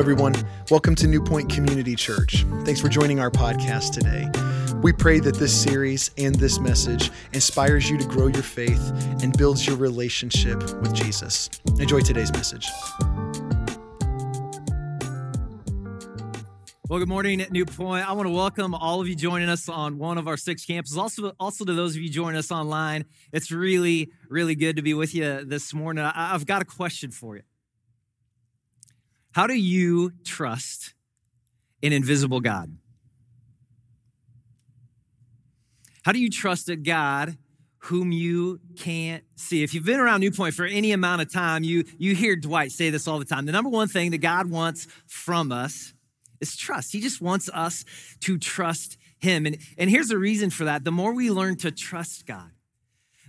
everyone. Welcome to New Point Community Church. Thanks for joining our podcast today. We pray that this series and this message inspires you to grow your faith and builds your relationship with Jesus. Enjoy today's message. Well, good morning at New Point. I want to welcome all of you joining us on one of our six campuses. Also, also to those of you joining us online, it's really, really good to be with you this morning. I, I've got a question for you. How do you trust an invisible God? How do you trust a God whom you can't see? If you've been around New Point for any amount of time, you, you hear Dwight say this all the time. The number one thing that God wants from us is trust. He just wants us to trust Him. And, and here's the reason for that the more we learn to trust God,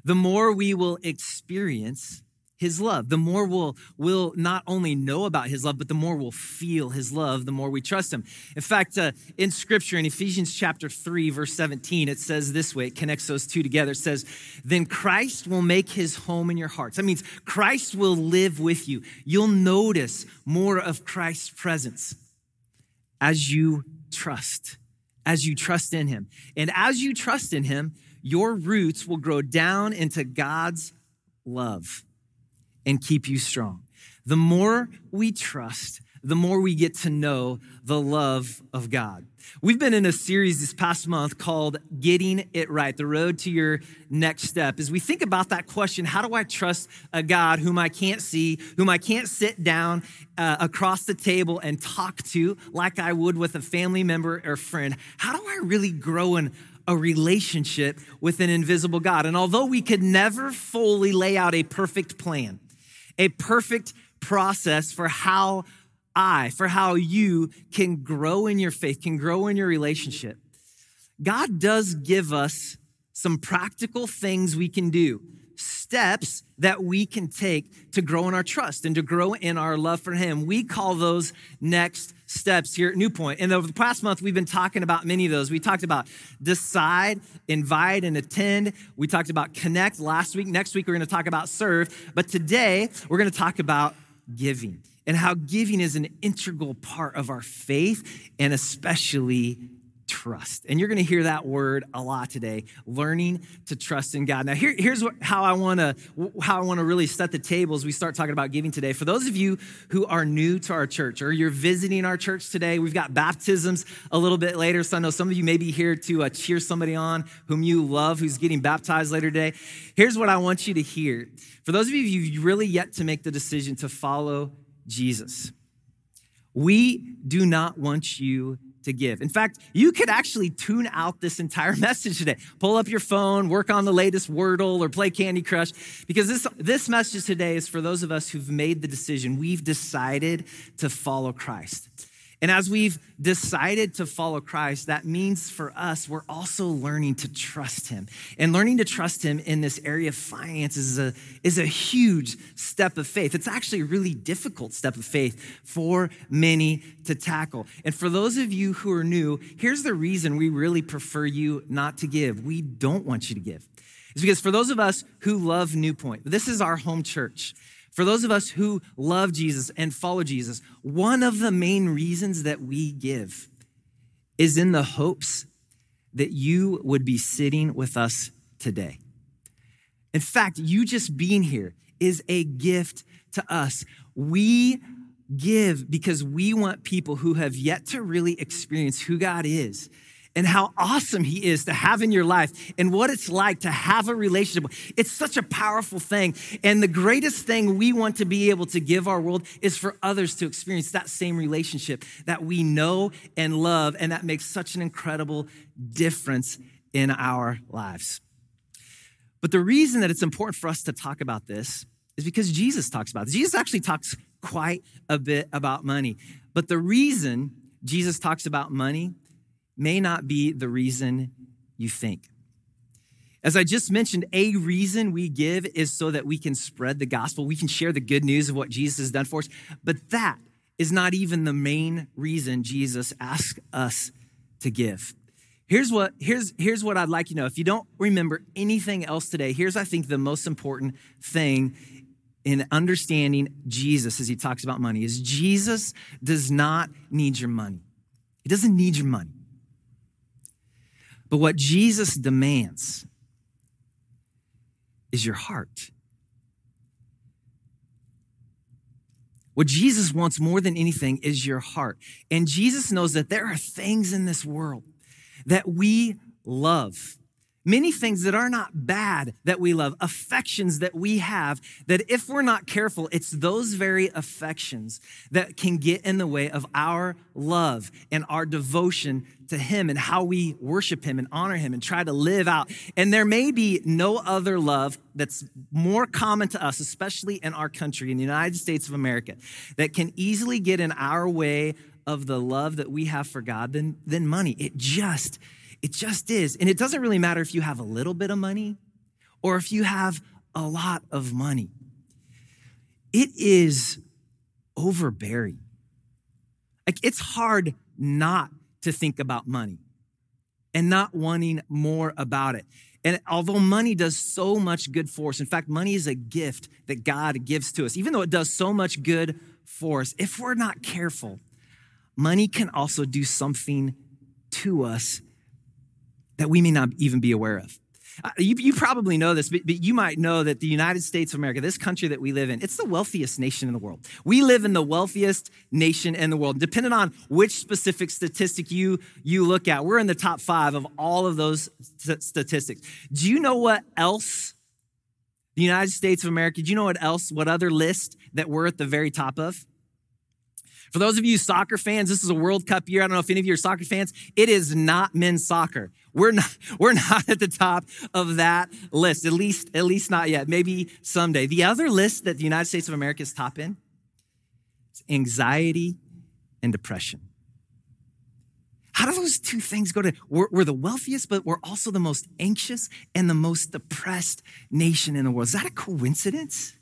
the more we will experience his love. The more we'll, we'll not only know about his love, but the more we'll feel his love, the more we trust him. In fact, uh, in scripture, in Ephesians chapter 3, verse 17, it says this way, it connects those two together. It says, Then Christ will make his home in your hearts. That means Christ will live with you. You'll notice more of Christ's presence as you trust, as you trust in him. And as you trust in him, your roots will grow down into God's love and keep you strong. The more we trust, the more we get to know the love of God. We've been in a series this past month called Getting It Right, the road to your next step. As we think about that question, how do I trust a God whom I can't see, whom I can't sit down uh, across the table and talk to like I would with a family member or friend? How do I really grow in a relationship with an invisible God? And although we could never fully lay out a perfect plan, a perfect process for how I, for how you can grow in your faith, can grow in your relationship. God does give us some practical things we can do, steps that we can take to grow in our trust and to grow in our love for Him. We call those next steps here at New Point. And over the past month, we've been talking about many of those. We talked about decide, invite, and attend. We talked about connect last week. Next week, we're going to talk about serve. But today, we're going to talk about giving and how giving is an integral part of our faith and especially trust. And you're going to hear that word a lot today, learning to trust in God. Now, here, here's what, how I want to how I want to really set the table as we start talking about giving today. For those of you who are new to our church or you're visiting our church today, we've got baptisms a little bit later. So I know some of you may be here to uh, cheer somebody on whom you love who's getting baptized later today. Here's what I want you to hear. For those of you who've really yet to make the decision to follow Jesus, we do not want you to give. In fact, you could actually tune out this entire message today. Pull up your phone, work on the latest Wordle, or play Candy Crush, because this, this message today is for those of us who've made the decision. We've decided to follow Christ. And as we've decided to follow Christ, that means for us, we're also learning to trust Him. And learning to trust Him in this area of finances is a, is a huge step of faith. It's actually a really difficult step of faith for many to tackle. And for those of you who are new, here's the reason we really prefer you not to give. We don't want you to give. It's because for those of us who love New Point, this is our home church. For those of us who love Jesus and follow Jesus, one of the main reasons that we give is in the hopes that you would be sitting with us today. In fact, you just being here is a gift to us. We give because we want people who have yet to really experience who God is and how awesome he is to have in your life and what it's like to have a relationship. It's such a powerful thing. And the greatest thing we want to be able to give our world is for others to experience that same relationship that we know and love. And that makes such an incredible difference in our lives. But the reason that it's important for us to talk about this is because Jesus talks about this. Jesus actually talks quite a bit about money. But the reason Jesus talks about money may not be the reason you think. As I just mentioned, a reason we give is so that we can spread the gospel. We can share the good news of what Jesus has done for us. But that is not even the main reason Jesus asked us to give. Here's what, here's, here's what I'd like you to know. If you don't remember anything else today, here's, I think, the most important thing in understanding Jesus as he talks about money is Jesus does not need your money. He doesn't need your money. But what Jesus demands is your heart. What Jesus wants more than anything is your heart. And Jesus knows that there are things in this world that we love Many things that are not bad that we love, affections that we have, that if we're not careful, it's those very affections that can get in the way of our love and our devotion to Him and how we worship Him and honor Him and try to live out. And there may be no other love that's more common to us, especially in our country, in the United States of America, that can easily get in our way of the love that we have for God than, than money. It just it just is. And it doesn't really matter if you have a little bit of money or if you have a lot of money. It is overbearing. Like it's hard not to think about money and not wanting more about it. And although money does so much good for us, in fact, money is a gift that God gives to us, even though it does so much good for us, if we're not careful, money can also do something to us that we may not even be aware of. Uh, you, you, probably know this, but, but, you might know that the United States of America, this country that we live in, it's the wealthiest nation in the world. We live in the wealthiest nation in the world. Depending on which specific statistic you, you look at, we're in the top five of all of those st- statistics. Do you know what else the United States of America, do you know what else, what other list that we're at the very top of? For those of you soccer fans, this is a World Cup year. I don't know if any of you are soccer fans. It is not men's soccer. We're not, we're not at the top of that list, at least, at least not yet. Maybe someday. The other list that the United States of America is top in is anxiety and depression. How do those two things go to? We're, we're, the wealthiest, but we're also the most anxious and the most depressed nation in the world. Is that a coincidence?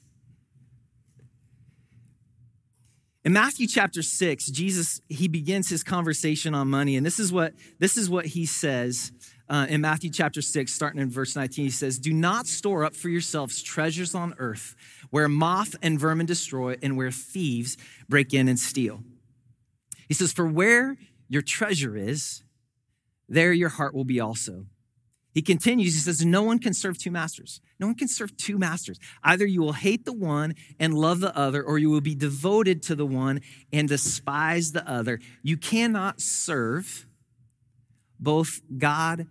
In Matthew chapter 6, Jesus he begins his conversation on money and this is what this is what he says uh, in Matthew chapter 6 starting in verse 19 he says, "Do not store up for yourselves treasures on earth where moth and vermin destroy and where thieves break in and steal." He says, "For where your treasure is, there your heart will be also." He continues, he says, No one can serve two masters. No one can serve two masters. Either you will hate the one and love the other, or you will be devoted to the one and despise the other. You cannot serve both God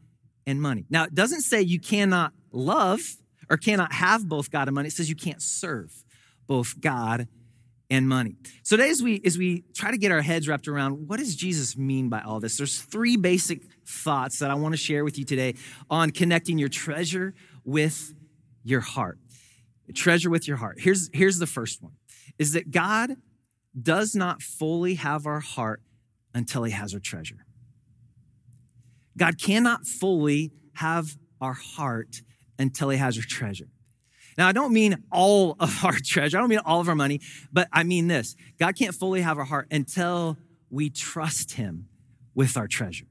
and money. Now, it doesn't say you cannot love or cannot have both God and money. It says you can't serve both God and money. So today, as we as we try to get our heads wrapped around what does Jesus mean by all this, there's three basic thoughts that I want to share with you today on connecting your treasure with your heart. Treasure with your heart. Here's here's the first one: is that God does not fully have our heart until He has our treasure. God cannot fully have our heart until He has our treasure. Now, I don't mean all of our treasure, I don't mean all of our money, but I mean this God can't fully have our heart until we trust Him with our treasure.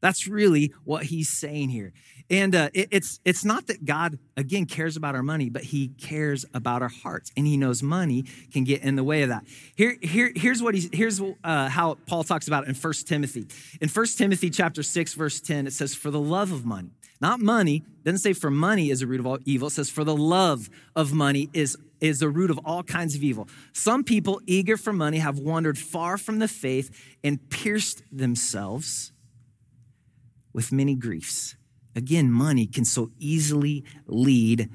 That's really what he's saying here. And uh, it, it's, it's not that God, again, cares about our money, but he cares about our hearts. And he knows money can get in the way of that. Here, here, here's, what he's, here's uh, how Paul talks about it in 1 Timothy. In 1 Timothy chapter 6, verse 10, it says, For the love of money not money. doesn't say for money is a root of all evil. It says for the love of money is, is the root of all kinds of evil. Some people eager for money have wandered far from the faith and pierced themselves with many griefs. Again, money can so easily lead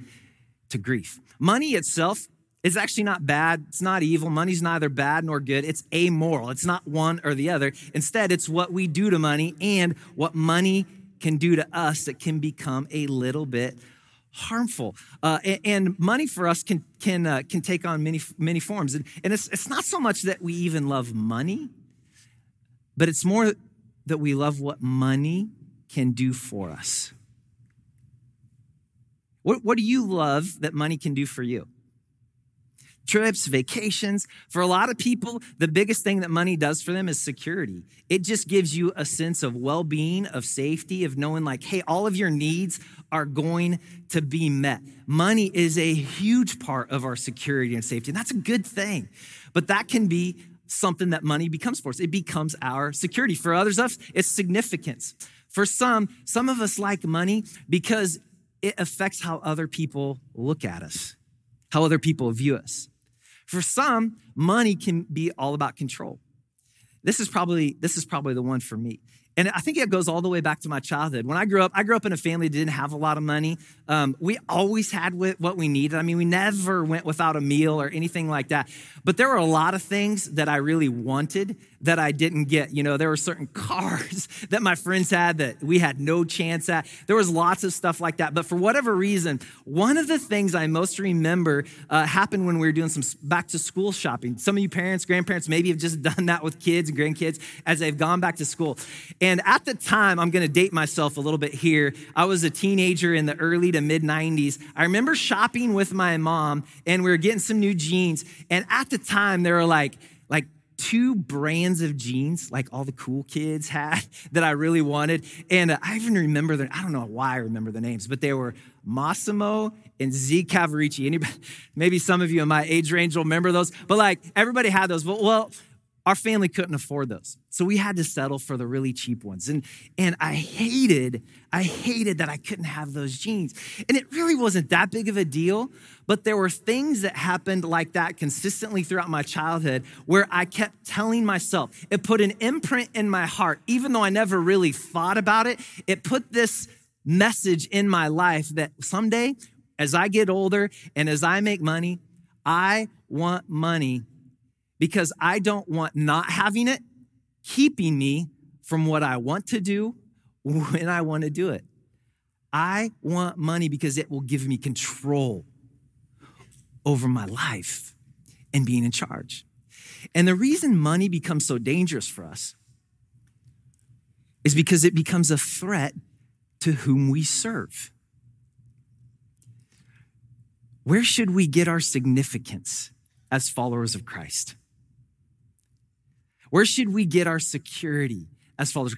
to grief. Money itself is actually not bad. It's not evil. Money's neither bad nor good. It's amoral. It's not one or the other. Instead, it's what we do to money and what money can do to us that can become a little bit harmful. Uh, and, and, money for us can, can, uh, can take on many, many forms. And, and it's, it's not so much that we even love money, but it's more that we love what money can do for us. What, what do you love that money can do for you? Trips, vacations. For a lot of people, the biggest thing that money does for them is security. It just gives you a sense of well being, of safety, of knowing, like, hey, all of your needs are going to be met. Money is a huge part of our security and safety, and that's a good thing. But that can be something that money becomes for us. It becomes our security. For others of us, it's significance. For some, some of us like money because it affects how other people look at us, how other people view us. For some, money can be all about control. This is probably this is probably the one for me. And I think it goes all the way back to my childhood. When I grew up, I grew up in a family that didn't have a lot of money. Um, we always had what we needed. I mean, we never went without a meal or anything like that. But there were a lot of things that I really wanted that I didn't get. You know, there were certain cars that my friends had that we had no chance at. There was lots of stuff like that. But for whatever reason, one of the things I most remember uh, happened when we were doing some back to school shopping. Some of you parents, grandparents, maybe have just done that with kids and grandkids as they've gone back to school. And at the time, I'm gonna date myself a little bit here. I was a teenager in the early to mid 90s. I remember shopping with my mom and we were getting some new jeans. And at the time, they were like two brands of jeans, like all the cool kids had, that I really wanted. And uh, I even remember the, I don't know why I remember the names, but they were Massimo and Z Cavaricci. Anybody, maybe some of you in my age range will remember those, but like everybody had those. Well, our family couldn't afford those. So we had to settle for the really cheap ones. And, and I hated, I hated that I couldn't have those jeans. And it really wasn't that big of a deal, but there were things that happened like that consistently throughout my childhood where I kept telling myself, it put an imprint in my heart, even though I never really thought about it. It put this message in my life that someday, as I get older and as I make money, I want money because I don't want not having it keeping me from what I want to do when I want to do it. I want money because it will give me control over my life and being in charge. And the reason money becomes so dangerous for us is because it becomes a threat to whom we serve. Where should we get our significance as followers of Christ? Where should we get our security as followers?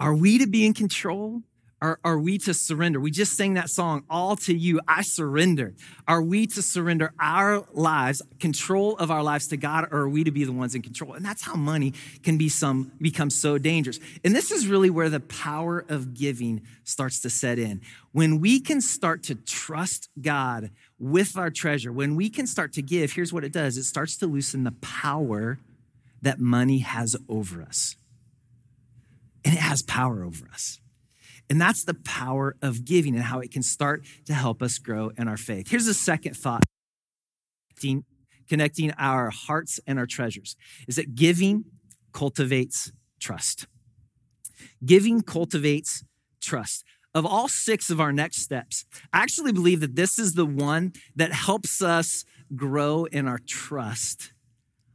Are we to be in control? Or are we to surrender? We just sang that song, All to You, I surrender. Are we to surrender our lives, control of our lives to God, or are we to be the ones in control? And that's how money can be some, become so dangerous. And this is really where the power of giving starts to set in. When we can start to trust God with our treasure, when we can start to give, here's what it does it starts to loosen the power that money has over us. And it has power over us. And that's the power of giving and how it can start to help us grow in our faith. Here's a second thought connecting our hearts and our treasures is that giving cultivates trust. Giving cultivates trust. Of all six of our next steps, I actually believe that this is the one that helps us grow in our trust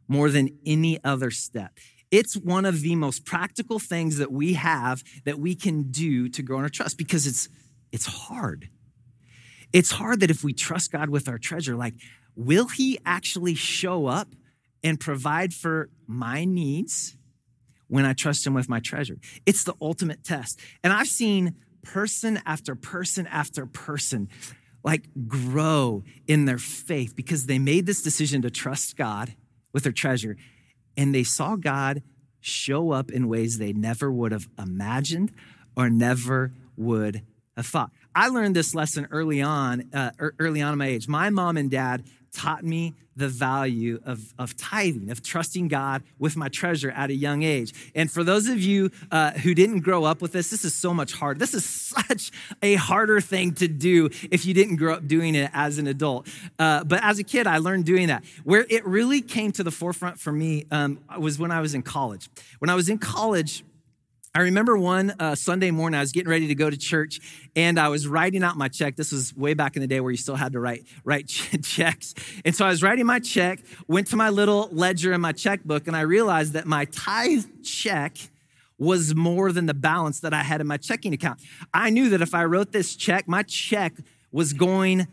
more than any other step. It's one of the most practical things that we have that we can do to grow in our trust because it's it's hard. It's hard that if we trust God with our treasure, like, will He actually show up and provide for my needs when I trust Him with my treasure? It's the ultimate test. And I've seen person after person after person like grow in their faith because they made this decision to trust God with their treasure. And they saw God show up in ways they never would have imagined or never would have thought. I learned this lesson early on, uh, early on in my age. My mom and dad taught me the value of, of tithing, of trusting God with my treasure at a young age. And for those of you uh, who didn't grow up with this, this is so much harder. This is such a harder thing to do if you didn't grow up doing it as an adult. Uh, but as a kid, I learned doing that. Where it really came to the forefront for me um, was when I was in college. When I was in college, I remember one uh, Sunday morning, I was getting ready to go to church and I was writing out my check. This was way back in the day where you still had to write, write checks. And so I was writing my check, went to my little ledger in my checkbook, and I realized that my tithe check was more than the balance that I had in my checking account. I knew that if I wrote this check, my check was going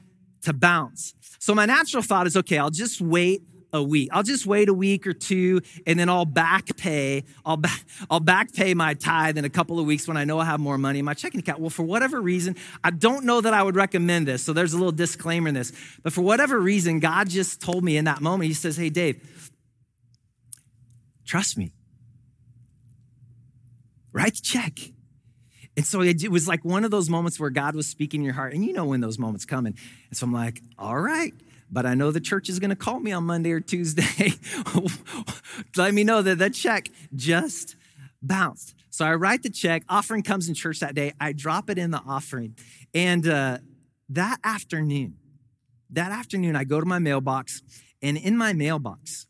to bounce. So my natural thought is okay, I'll just wait a week. I'll just wait a week or two and then I'll back pay. I'll back, I'll back pay my tithe in a couple of weeks when I know I have more money in my checking account. Well, for whatever reason, I don't know that I would recommend this. So there's a little disclaimer in this. But for whatever reason, God just told me in that moment, He says, Hey, Dave, trust me. Write the check. And so it was like one of those moments where God was speaking in your heart, and you know when those moments come. And so I'm like, all right, but I know the church is going to call me on Monday or Tuesday. Let me know that that check just bounced. So I write the check. Offering comes in church that day. I drop it in the offering. And uh, that afternoon, that afternoon, I go to my mailbox, and in my mailbox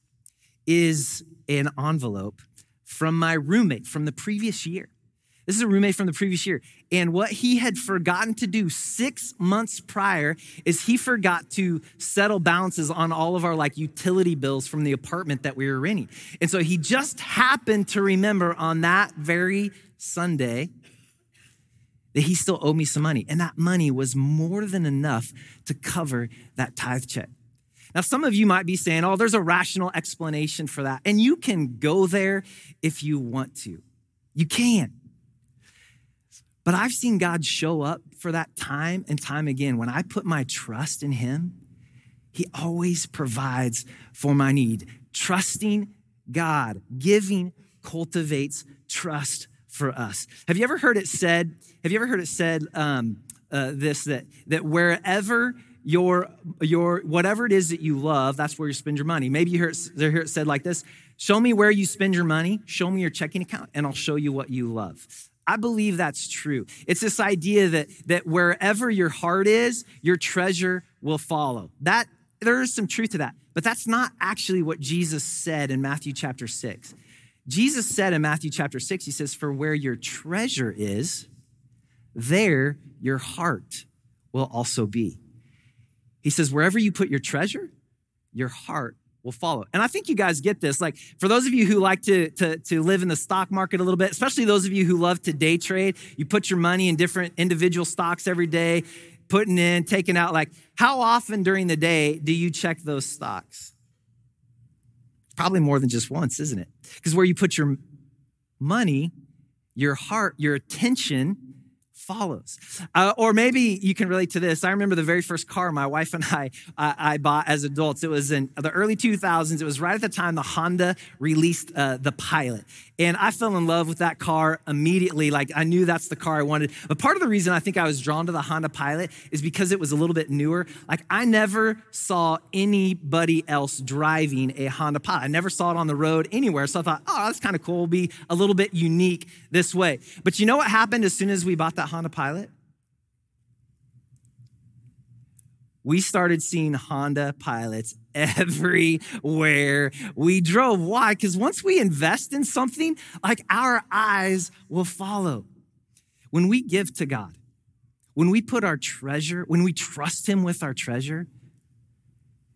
is an envelope from my roommate from the previous year. This is a roommate from the previous year. And what he had forgotten to do six months prior is he forgot to settle balances on all of our like utility bills from the apartment that we were renting. And so he just happened to remember on that very Sunday that he still owed me some money. And that money was more than enough to cover that tithe check. Now, some of you might be saying, oh, there's a rational explanation for that. And you can go there if you want to. You can. But I've seen God show up for that time and time again. When I put my trust in Him, He always provides for my need. Trusting God, giving cultivates trust for us. Have you ever heard it said? Have you ever heard it said um, uh, this that that wherever your your whatever it is that you love, that's where you spend your money. Maybe you hear it, hear it said like this: Show me where you spend your money. Show me your checking account, and I'll show you what you love. I believe that's true. It's this idea that, that wherever your heart is, your treasure will follow. That there is some truth to that, but that's not actually what Jesus said in Matthew chapter 6. Jesus said in Matthew chapter 6, he says, For where your treasure is, there your heart will also be. He says, Wherever you put your treasure, your heart will follow. And I think you guys get this. Like for those of you who like to, to, to live in the stock market a little bit, especially those of you who love to day trade, you put your money in different individual stocks every day, putting in, taking out. Like how often during the day do you check those stocks? Probably more than just once, isn't it? Because where you put your money, your heart, your attention follows. Uh, or maybe you can relate to this. I remember the very first car my wife and I, I, I bought as adults. It was in the early 2000s. It was right at the time the Honda released uh, the Pilot. And I fell in love with that car immediately. Like I knew that's the car I wanted. But part of the reason I think I was drawn to the Honda Pilot is because it was a little bit newer. Like I never saw anybody else driving a Honda Pilot. I never saw it on the road anywhere. So I thought, oh, that's kind of cool. It'll be a little bit unique this way. But you know what happened as soon as we bought that Honda Pilot? We started seeing Honda pilots everywhere we drove. Why? Because once we invest in something, like our eyes will follow. When we give to God, when we put our treasure, when we trust Him with our treasure,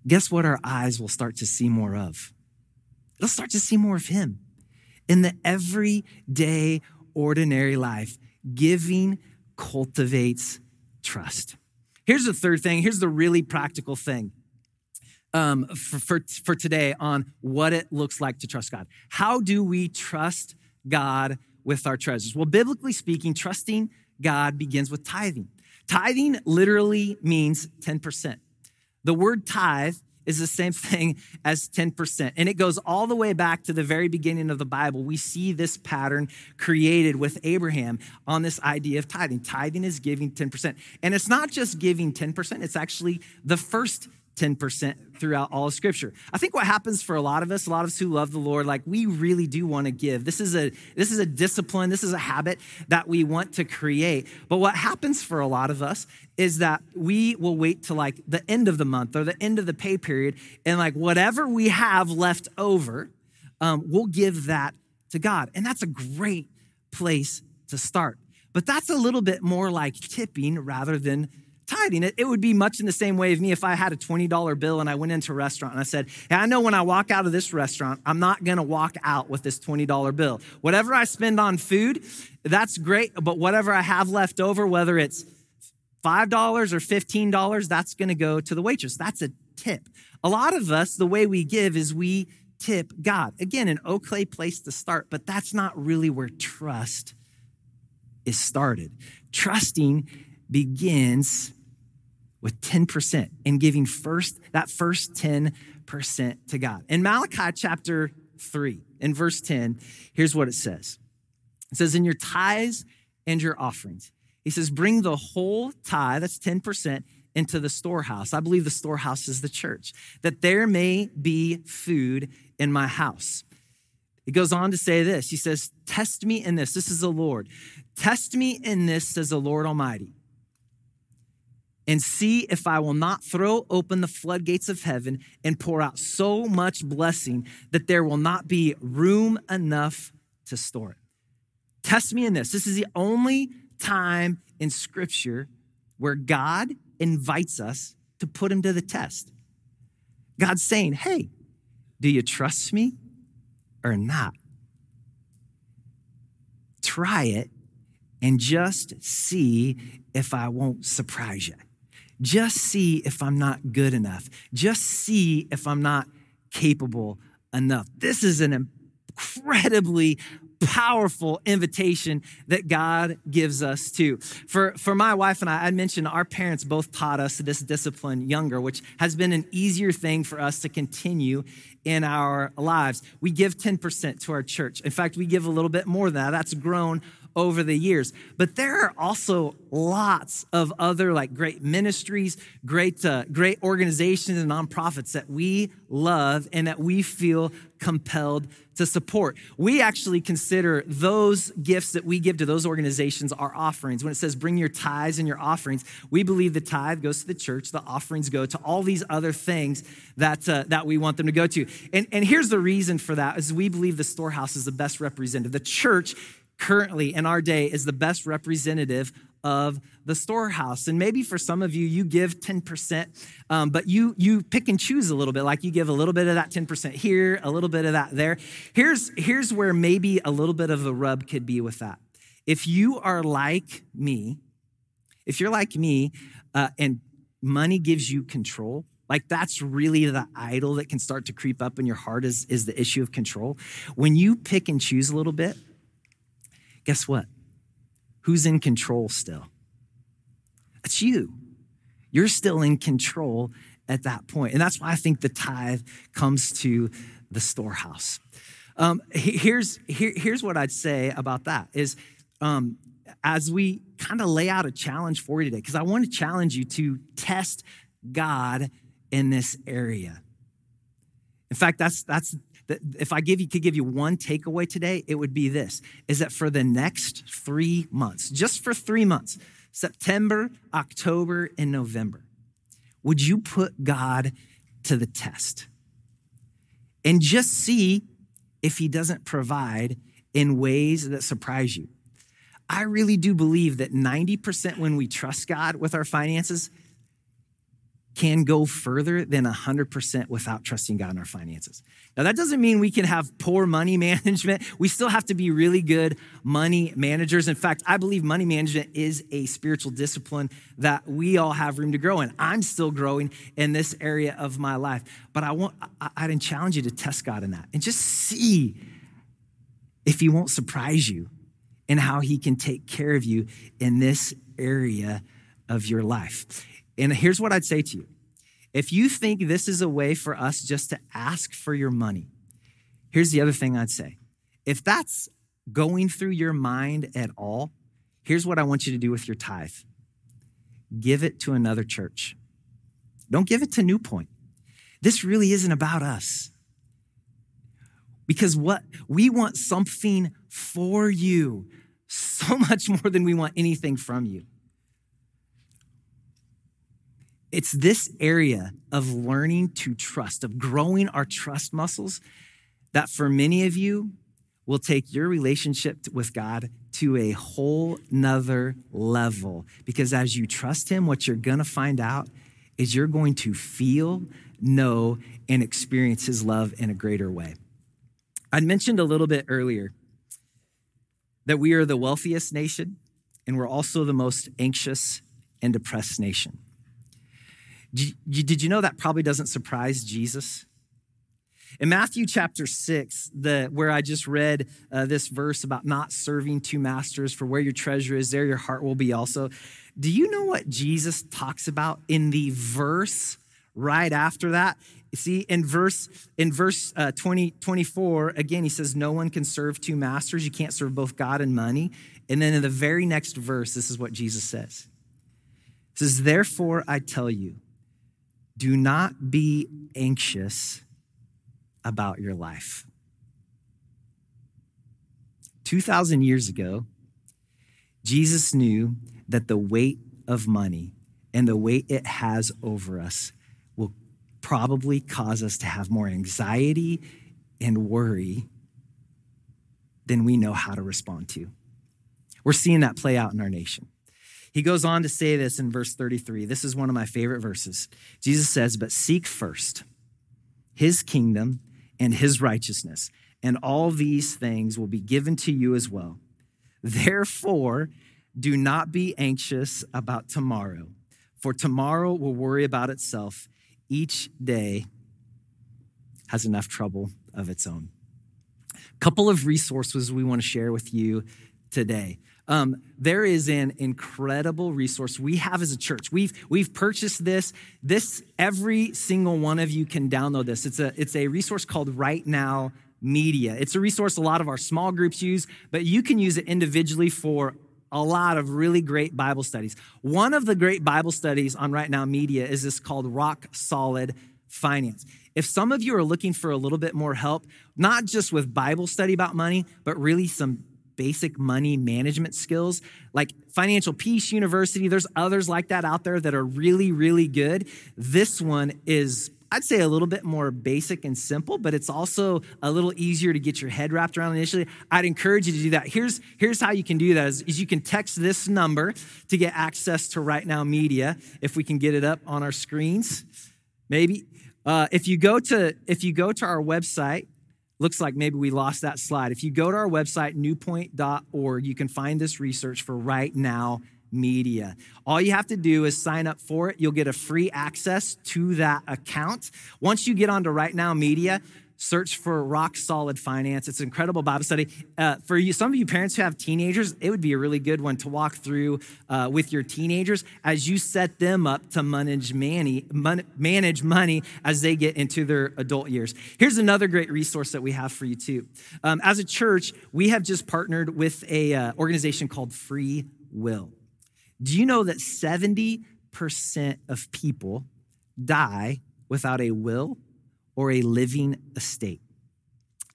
guess what our eyes will start to see more of? They'll start to see more of Him. In the everyday, ordinary life, giving cultivates trust. Here's the third thing. Here's the really practical thing um, for, for, for today on what it looks like to trust God. How do we trust God with our treasures? Well, biblically speaking, trusting God begins with tithing. Tithing literally means 10%. The word tithe is the same thing as 10%. And it goes all the way back to the very beginning of the Bible. We see this pattern created with Abraham on this idea of tithing. Tithing is giving 10%. And it's not just giving 10%, it's actually the first 10% throughout all of scripture. I think what happens for a lot of us, a lot of us who love the Lord, like we really do want to give. This is a this is a discipline, this is a habit that we want to create. But what happens for a lot of us is that we will wait to like the end of the month or the end of the pay period and like whatever we have left over, um, we'll give that to God. And that's a great place to start. But that's a little bit more like tipping rather than tithing. It, it, would be much in the same way of me if I had a $20 bill and I went into a restaurant and I said, hey, I know when I walk out of this restaurant, I'm not to walk out with this $20 bill. Whatever I spend on food, that's great, but whatever I have left over, whether it's $5 or $15, that's to go to the waitress. That's a tip. A lot of us, the way we give is we tip God. Again, an okay place to start, but that's not really where trust is started. Trusting begins with 10% and giving first that first 10% to God. In Malachi chapter 3, in verse 10, here's what it says. It says, In your tithes and your offerings. He says, Bring the whole tithe, that's 10%, into the storehouse. I believe the storehouse is the church, that there may be food in my house. He goes on to say this He says, Test me in this. This is the Lord. Test me in this, says the Lord Almighty, and see if I will not throw open the floodgates of heaven and pour out so much blessing that there will not be room enough to store it. Test me in this. This is the only time in Scripture where God invites us to put him to the test. God's saying, Hey, do you trust me or not? Try it and just see if I won't surprise you. Just see if I'm not good enough. Just see if I'm not capable enough. This is an incredibly powerful invitation that God gives us to. For, for my wife and I, I mentioned our parents both taught us this discipline younger, which has been an easier thing for us to continue in our lives. We give 10% to our church. In fact, we give a little bit more than that. That's grown over the years. But there are also lots of other like great ministries, great uh, great organizations and nonprofits that we love and that we feel compelled to support. We actually consider those gifts that we give to those organizations our offerings. When it says bring your tithes and your offerings, we believe the tithe goes to the church, the offerings go to all these other things that, uh, that we want them to go to. And, and here's the reason for that is we believe the storehouse is the best representative. The church currently in our day is the best representative of the storehouse. And maybe for some of you, you give 10%, um, but you, you pick and choose a little bit, like you give a little bit of that 10% here, a little bit of that there. Here's, here's where maybe a little bit of the rub could be with that. If you are like me, if you're like me uh, and money gives you control, like that's really the idol that can start to creep up in your heart is, is the issue of control. When you pick and choose a little bit, guess what? Who's in control still? It's you. You're still in control at that point. And that's why I think the tithe comes to the storehouse. Um, here's, here, here's what I'd say about that is um, as we kind of lay out a challenge for you today, because I want to challenge you to test God in this area. In fact, that's, that's if I give you could give you one takeaway today, it would be this is that for the next three months, just for three months, September, October, and November, would you put God to the test? And just see if he doesn't provide in ways that surprise you. I really do believe that 90% when we trust God with our finances, can go further than 100% without trusting God in our finances. Now, that doesn't mean we can have poor money management. We still have to be really good money managers. In fact, I believe money management is a spiritual discipline that we all have room to grow in. I'm still growing in this area of my life. But I want, I'd challenge you to test God in that and just see if He won't surprise you and how He can take care of you in this area of your life. And here's what I'd say to you if you think this is a way for us just to ask for your money, here's the other thing I'd say. If that's going through your mind at all, here's what I want you to do with your tithe give it to another church. Don't give it to New Point. This really isn't about us. Because what we want something for you so much more than we want anything from you. It's this area of learning to trust, of growing our trust muscles, that for many of you will take your relationship with God to a whole nother level. Because as you trust Him, what you're gonna find out is you're going to feel, know, and experience His love in a greater way. I mentioned a little bit earlier that we are the wealthiest nation and we're also the most anxious and depressed nation. Did you know that probably doesn't surprise Jesus? In Matthew chapter 6, the, where I just read uh, this verse about not serving two masters, for where your treasure is, there your heart will be also. Do you know what Jesus talks about in the verse right after that? See, in verse in verse uh, 20, 24, again, he says, No one can serve two masters. You can't serve both God and money. And then in the very next verse, this is what Jesus says. He says, Therefore, I tell you, do not be anxious about your life. 2,000 years ago, Jesus knew that the weight of money and the weight it has over us will probably cause us to have more anxiety and worry than we know how to respond to. We're seeing that play out in our nation. He goes on to say this in verse 33. This is one of my favorite verses. Jesus says, But seek first his kingdom and his righteousness, and all these things will be given to you as well. Therefore, do not be anxious about tomorrow, for tomorrow will worry about itself. Each day has enough trouble of its own. Couple of resources we want to share with you today. Um, there is an incredible resource we have as a church. We've we've purchased this. This every single one of you can download this. It's a it's a resource called Right Now Media. It's a resource a lot of our small groups use, but you can use it individually for a lot of really great Bible studies. One of the great Bible studies on Right Now Media is this called Rock Solid Finance. If some of you are looking for a little bit more help, not just with Bible study about money, but really some basic money management skills, like Financial Peace University, there's others like that out there that are really, really good. This one is I'd say a little bit more basic and simple, but it's also a little easier to get your head wrapped around initially. I'd encourage you to do that. Here's, here's how you can do that is, is you can text this number to get access to Right Now Media, if we can get it up on our screens. Maybe. Uh, if you go to if you go to our website, looks like maybe we lost that slide. If you go to our website, newpoint.org, you can find this research for right now media. All you have to do is sign up for it. You'll get a free access to that account. Once you get onto Right Now Media, search for rock solid finance. It's an incredible bible study. Uh, for you some of you parents who have teenagers it would be a really good one to walk through uh, with your teenagers as you set them up to manage money, manage money as they get into their adult years. Here's another great resource that we have for you too. Um, as a church we have just partnered with a uh, organization called free will. Do you know that 70% of people die without a will or a living estate.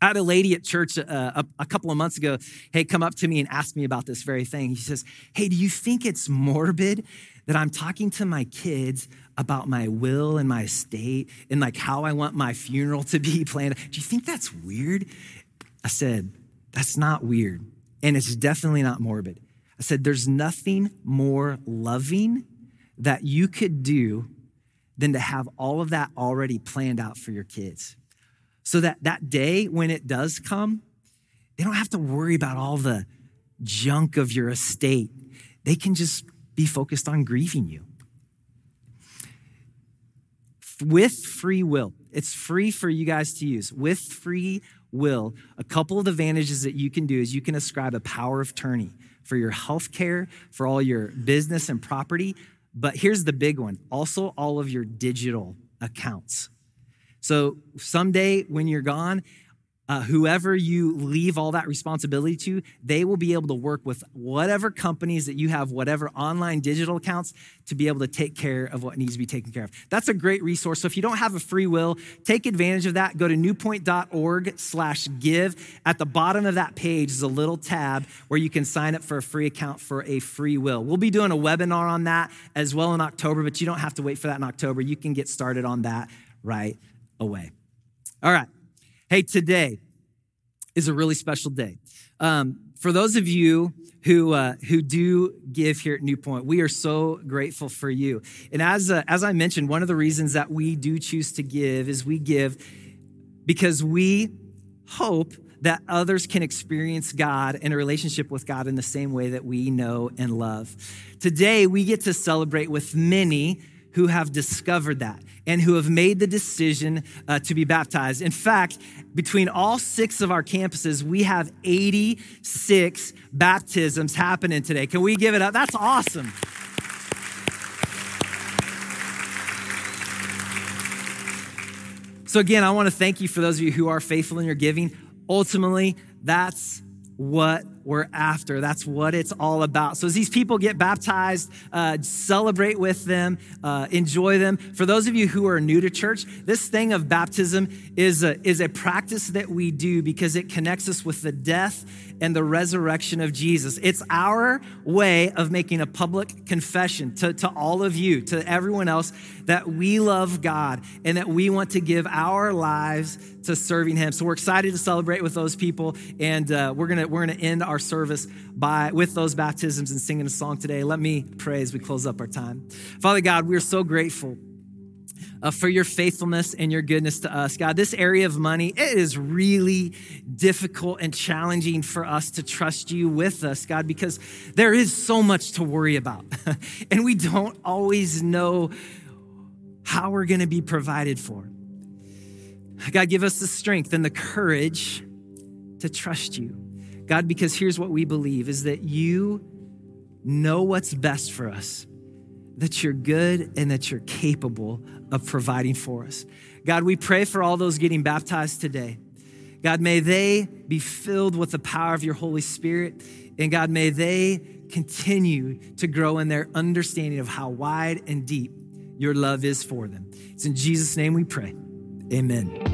I had a lady at church uh, a, a, couple of months ago, hey, come up to me and ask me about this very thing. He says, Hey, do you think it's morbid that I'm talking to my kids about my will and my estate and like how I want my funeral to be planned? Do you think that's weird? I said, That's not weird. And it's definitely not morbid. I said, There's nothing more loving that you could do than to have all of that already planned out for your kids. So that that day when it does come, they don't have to worry about all the junk of your estate. They can just be focused on grieving you. With FreeWill, it's free for you guys to use. With free will, a couple of the advantages that you can do is you can ascribe a power of attorney for your health care, for all your business and property, but here's the big one also, all of your digital accounts. So someday when you're gone, uh, whoever you leave all that responsibility to, they will be able to work with whatever companies that you have, whatever online digital accounts, to be able to take care of what needs to be taken care of. That's a great resource. So if you don't have a free will, take advantage of that. Go to newpoint.org slash give. At the bottom of that page is a little tab where you can sign up for a free account for a free will. We'll be doing a webinar on that as well in October, but you don't have to wait for that in October. You can get started on that right away. All right. Hey, today is a really special day. Um, for those of you who uh, who do give here at New Point, we are so grateful for you. And as uh, as I mentioned, one of the reasons that we do choose to give is we give because we hope that others can experience God and a relationship with God in the same way that we know and love. Today, we get to celebrate with many who have discovered that and who have made the decision uh, to be baptized. In fact, between all six of our campuses, we have 86 baptisms happening today. Can we give it up? That's awesome. So, again, I want to thank you for those of you who are faithful in your giving. Ultimately, that's what we're after. That's what it's all about. So, as these people get baptized, uh, celebrate with them, uh, enjoy them. For those of you who are new to church, this thing of baptism is a, is a practice that we do because it connects us with the death and the resurrection of Jesus. It's our way of making a public confession to, to all of you, to everyone else, that we love God and that we want to give our lives to serving Him. So we're excited to celebrate with those people, and uh, we're gonna we're gonna end our service by with those baptisms and singing a song today. Let me pray as we close up our time. Father God, we're so grateful uh, for your faithfulness and your goodness to us. God, this area of money, it is really difficult and challenging for us to trust you with us, God, because there is so much to worry about. and we don't always know how we're going to be provided for. God, give us the strength and the courage to trust you. God, because here's what we believe is that you know what's best for us that you're good and that you're capable of providing for us. God, we pray for all those getting baptized today. God, may they be filled with the power of your Holy Spirit. And God, may they continue to grow in their understanding of how wide and deep your love is for them. It's in Jesus' name we pray. Amen.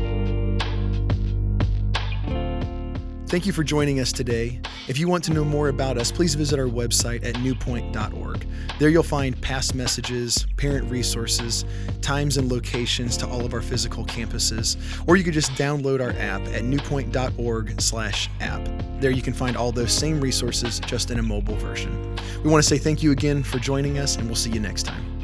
Thank you for joining us today. If you want to know more about us, please visit our website at newpoint.org. There you'll find past messages, parent resources, times and locations to all of our physical campuses, or you could just download our app at newpoint.org/app. There you can find all those same resources just in a mobile version. We want to say thank you again for joining us and we'll see you next time.